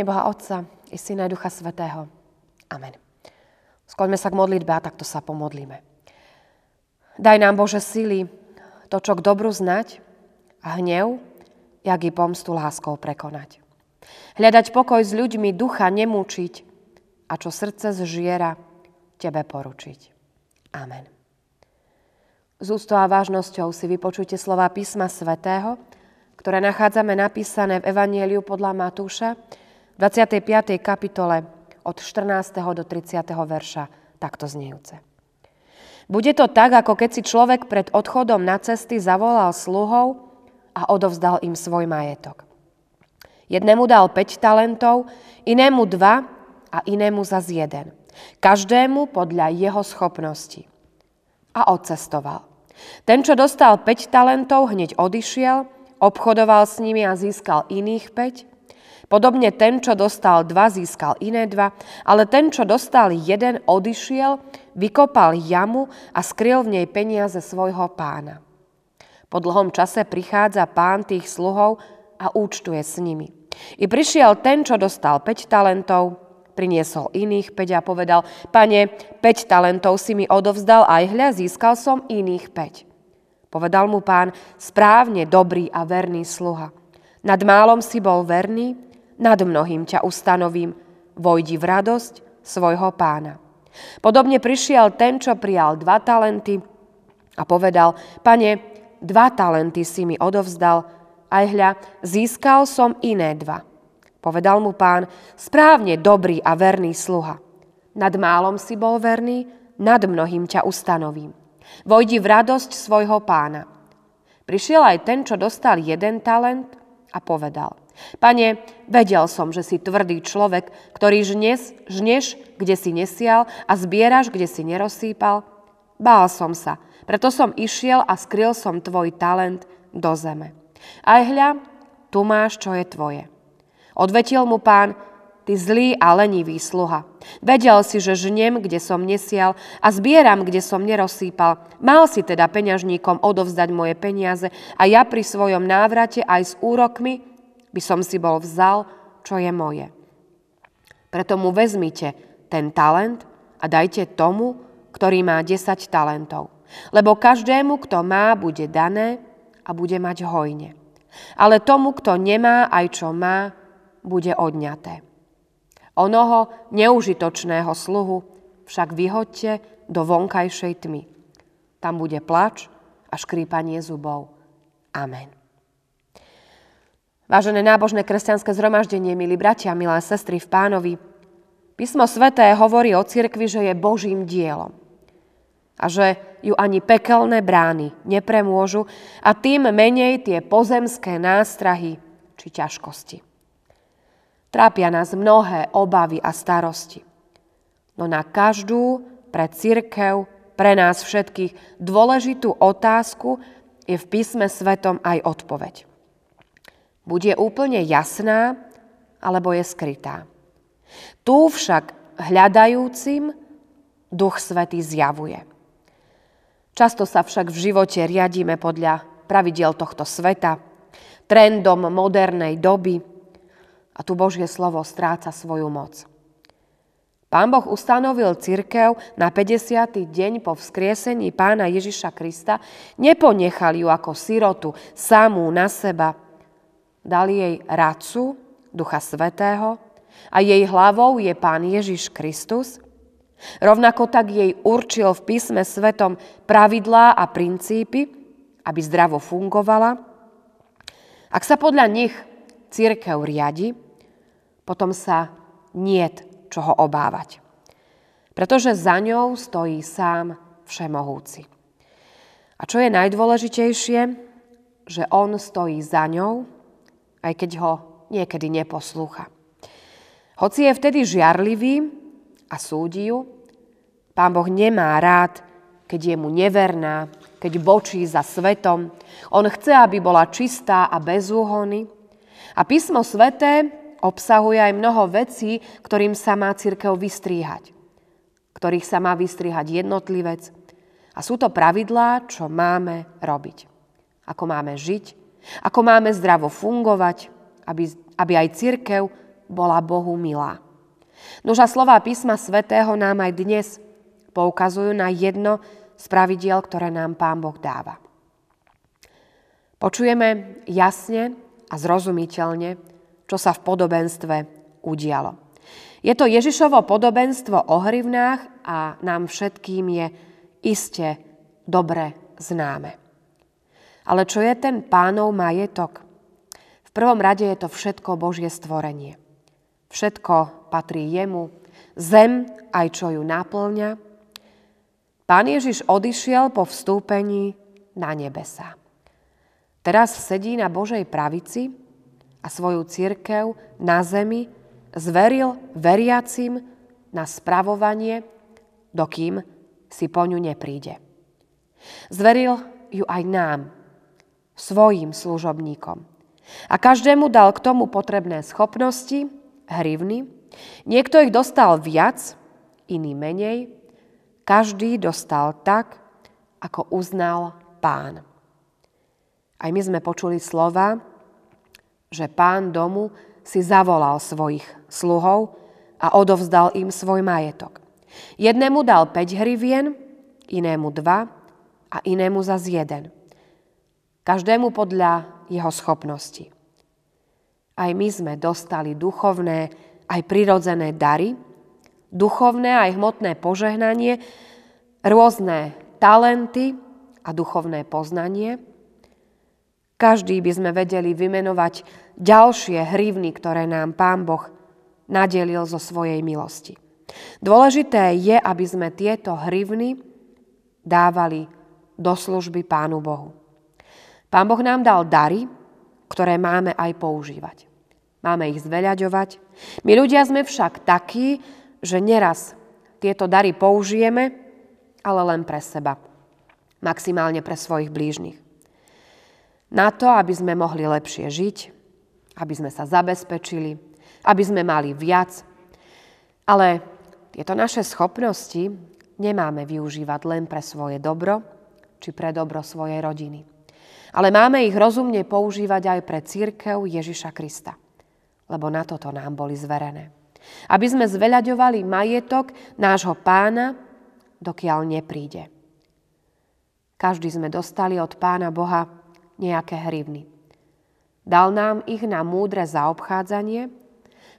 Mene Boha Otca i Syna i Ducha Svetého. Amen. Skloňme sa k modlitbe a takto sa pomodlíme. Daj nám Bože sily, to, čo k dobru znať a hnev, jak i pomstu láskou prekonať. Hľadať pokoj s ľuďmi, ducha nemúčiť a čo srdce zžiera, Tebe poručiť. Amen. Z ústou a vážnosťou si vypočujte slova písma svätého, ktoré nachádzame napísané v Evanieliu podľa Matúša, 25. kapitole od 14. do 30. verša, takto znejúce. Bude to tak, ako keď si človek pred odchodom na cesty zavolal sluhov a odovzdal im svoj majetok. Jednému dal 5 talentov, inému 2 a inému za jeden. Každému podľa jeho schopnosti. A odcestoval. Ten, čo dostal 5 talentov, hneď odišiel, obchodoval s nimi a získal iných 5 Podobne ten, čo dostal dva, získal iné dva, ale ten, čo dostal jeden, odišiel, vykopal jamu a skryl v nej peniaze svojho pána. Po dlhom čase prichádza pán tých sluhov a účtuje s nimi. I prišiel ten, čo dostal 5 talentov, priniesol iných 5 a povedal, pane, 5 talentov si mi odovzdal, aj hľa, získal som iných 5. Povedal mu pán, správne, dobrý a verný sluha. Nad málom si bol verný, nad mnohým ťa ustanovím, vojdi v radosť svojho pána. Podobne prišiel ten, čo prijal dva talenty a povedal, pane, dva talenty si mi odovzdal, aj hľa, získal som iné dva. Povedal mu pán, správne dobrý a verný sluha. Nad málom si bol verný, nad mnohým ťa ustanovím. Vojdi v radosť svojho pána. Prišiel aj ten, čo dostal jeden talent a povedal, Pane, vedel som, že si tvrdý človek, ktorý žnes, žneš, kde si nesial a zbieraš, kde si nerozsýpal. Bál som sa, preto som išiel a skryl som tvoj talent do zeme. Aj hľa, tu máš, čo je tvoje. Odvetil mu pán, ty zlý a lenivý sluha. Vedel si, že žnem, kde som nesial a zbieram, kde som nerozsýpal. Mal si teda peňažníkom odovzdať moje peniaze a ja pri svojom návrate aj s úrokmi by som si bol vzal, čo je moje. Preto mu vezmite ten talent a dajte tomu, ktorý má 10 talentov. Lebo každému, kto má, bude dané a bude mať hojne. Ale tomu, kto nemá aj čo má, bude odňaté. Onoho neužitočného sluhu však vyhoďte do vonkajšej tmy. Tam bude plač a škrípanie zubov. Amen. Vážené nábožné kresťanské zhromaždenie, milí bratia, milé sestry v pánovi, písmo sveté hovorí o cirkvi, že je Božím dielom a že ju ani pekelné brány nepremôžu a tým menej tie pozemské nástrahy či ťažkosti. Trápia nás mnohé obavy a starosti. No na každú pre církev, pre nás všetkých dôležitú otázku je v písme svetom aj odpoveď bude úplne jasná alebo je skrytá. Tu však hľadajúcim Duch Svetý zjavuje. Často sa však v živote riadíme podľa pravidel tohto sveta, trendom modernej doby a tu Božie slovo stráca svoju moc. Pán Boh ustanovil cirkev na 50. deň po vzkriesení pána Ježiša Krista, neponechal ju ako sirotu samú na seba, Dal jej radcu, Ducha Svetého, a jej hlavou je Pán Ježiš Kristus. Rovnako tak jej určil v písme svetom pravidlá a princípy, aby zdravo fungovala. Ak sa podľa nich církev riadi, potom sa niet čoho obávať. Pretože za ňou stojí sám Všemohúci. A čo je najdôležitejšie, že on stojí za ňou aj keď ho niekedy neposlúcha. Hoci je vtedy žiarlivý a súdi ju, pán Boh nemá rád, keď je mu neverná, keď bočí za svetom. On chce, aby bola čistá a bez úhony. A písmo sveté obsahuje aj mnoho vecí, ktorým sa má církev vystríhať. Ktorých sa má vystríhať jednotlivec. A sú to pravidlá, čo máme robiť. Ako máme žiť, ako máme zdravo fungovať, aby, aby aj církev bola Bohu milá. Nož a slová písma svätého nám aj dnes poukazujú na jedno z pravidiel, ktoré nám Pán Boh dáva. Počujeme jasne a zrozumiteľne, čo sa v podobenstve udialo. Je to Ježišovo podobenstvo o hrivnách a nám všetkým je iste dobre známe. Ale čo je ten pánov majetok? V prvom rade je to všetko Božie stvorenie. Všetko patrí jemu, zem aj čo ju naplňa. Pán Ježiš odišiel po vstúpení na nebesa. Teraz sedí na Božej pravici a svoju církev na zemi zveril veriacim na spravovanie, dokým si po ňu nepríde. Zveril ju aj nám, svojim služobníkom. A každému dal k tomu potrebné schopnosti, hrivny. Niekto ich dostal viac, iný menej. Každý dostal tak, ako uznal pán. Aj my sme počuli slova, že pán domu si zavolal svojich sluhov a odovzdal im svoj majetok. Jednému dal 5 hrivien, inému 2 a inému za jeden. Každému podľa jeho schopnosti. Aj my sme dostali duchovné, aj prirodzené dary, duchovné aj hmotné požehnanie, rôzne talenty a duchovné poznanie. Každý by sme vedeli vymenovať ďalšie hrivny, ktoré nám Pán Boh nadelil zo svojej milosti. Dôležité je, aby sme tieto hrivny dávali do služby Pánu Bohu. Pán Boh nám dal dary, ktoré máme aj používať. Máme ich zveľaďovať. My ľudia sme však takí, že neraz tieto dary použijeme, ale len pre seba. Maximálne pre svojich blížnych. Na to, aby sme mohli lepšie žiť, aby sme sa zabezpečili, aby sme mali viac. Ale tieto naše schopnosti nemáme využívať len pre svoje dobro či pre dobro svojej rodiny. Ale máme ich rozumne používať aj pre církev Ježiša Krista. Lebo na toto nám boli zverené. Aby sme zveľaďovali majetok nášho pána, dokiaľ nepríde. Každý sme dostali od pána Boha nejaké hrivny. Dal nám ich na múdre zaobchádzanie.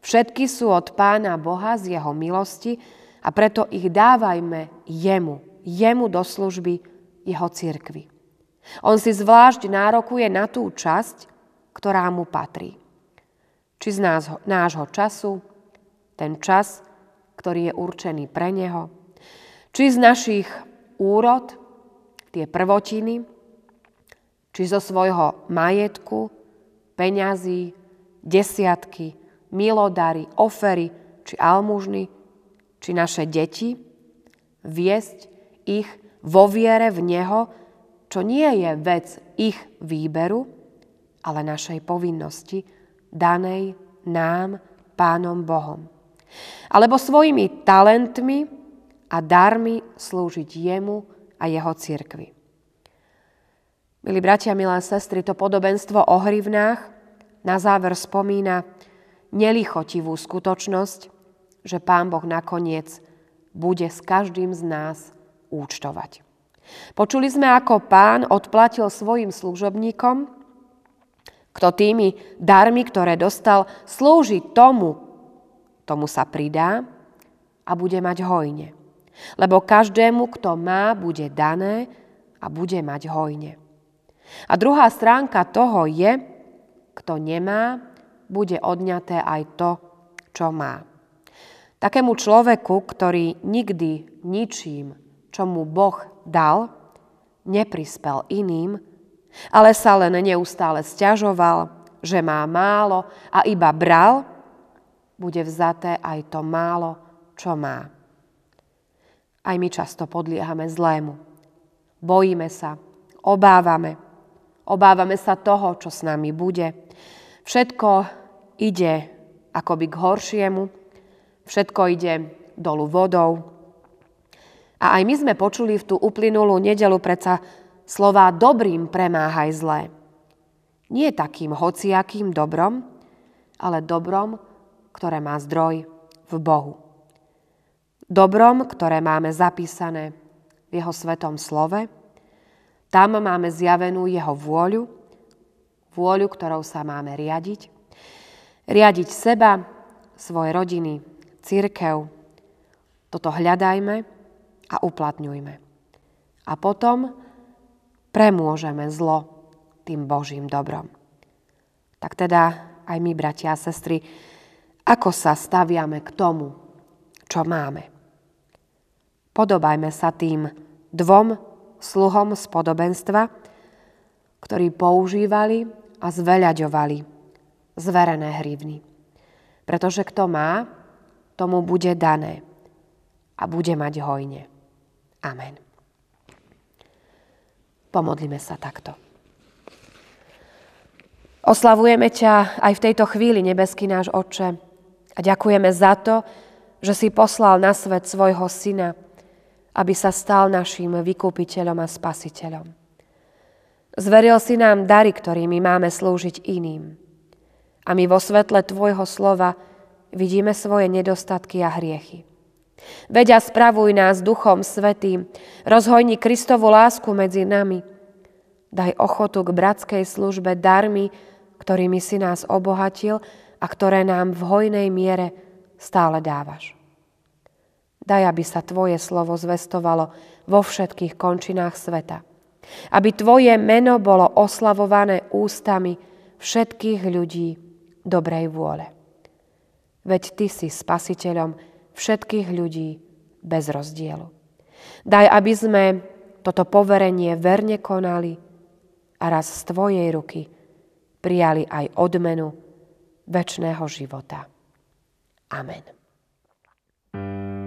Všetky sú od Pána Boha z Jeho milosti a preto ich dávajme Jemu, Jemu do služby Jeho cirkvi. On si zvlášť nárokuje na tú časť, ktorá mu patrí. Či z nás, nášho času, ten čas, ktorý je určený pre neho, či z našich úrod, tie prvotiny, či zo svojho majetku, peňazí, desiatky, milodary, ofery či almužny, či naše deti, viesť ich vo viere v Neho, čo nie je vec ich výberu, ale našej povinnosti, danej nám, Pánom Bohom. Alebo svojimi talentmi a darmi slúžiť Jemu a Jeho cirkvi. Milí bratia, milé sestry, to podobenstvo o hrivnách na záver spomína nelichotivú skutočnosť, že Pán Boh nakoniec bude s každým z nás účtovať. Počuli sme, ako pán odplatil svojim služobníkom, kto tými darmi, ktoré dostal, slúži tomu, tomu sa pridá a bude mať hojne. Lebo každému, kto má, bude dané a bude mať hojne. A druhá stránka toho je, kto nemá, bude odňaté aj to, čo má. Takému človeku, ktorý nikdy ničím, čo mu Boh dal, neprispel iným, ale sa len neustále stiažoval, že má málo a iba bral, bude vzaté aj to málo, čo má. Aj my často podliehame zlému. Bojíme sa, obávame, Obávame sa toho, čo s nami bude. Všetko ide akoby k horšiemu, všetko ide dolu vodou. A aj my sme počuli v tú uplynulú nedelu predsa slová dobrým premáhaj zlé. Nie takým hociakým dobrom, ale dobrom, ktoré má zdroj v Bohu. Dobrom, ktoré máme zapísané v Jeho svetom slove, tam máme zjavenú Jeho vôľu, vôľu, ktorou sa máme riadiť. Riadiť seba, svoje rodiny, církev. Toto hľadajme a uplatňujme. A potom premôžeme zlo tým Božím dobrom. Tak teda aj my, bratia a sestry, ako sa staviame k tomu, čo máme. Podobajme sa tým dvom sluhom z podobenstva, ktorí používali a zveľaďovali zverené hrivny. Pretože kto má, tomu bude dané a bude mať hojne. Amen. Pomodlíme sa takto. Oslavujeme ťa aj v tejto chvíli, nebeský náš Oče, a ďakujeme za to, že si poslal na svet svojho Syna, aby sa stal našim vykúpiteľom a spasiteľom. Zveril si nám dary, ktorými máme slúžiť iným. A my vo svetle Tvojho slova vidíme svoje nedostatky a hriechy. Veď spravuj nás Duchom Svetým, rozhojni Kristovu lásku medzi nami. Daj ochotu k bratskej službe darmi, ktorými si nás obohatil a ktoré nám v hojnej miere stále dávaš. Daj, aby sa Tvoje slovo zvestovalo vo všetkých končinách sveta. Aby Tvoje meno bolo oslavované ústami všetkých ľudí dobrej vôle. Veď Ty si spasiteľom všetkých ľudí bez rozdielu. Daj, aby sme toto poverenie verne konali a raz z Tvojej ruky prijali aj odmenu väčšného života. Amen. thank you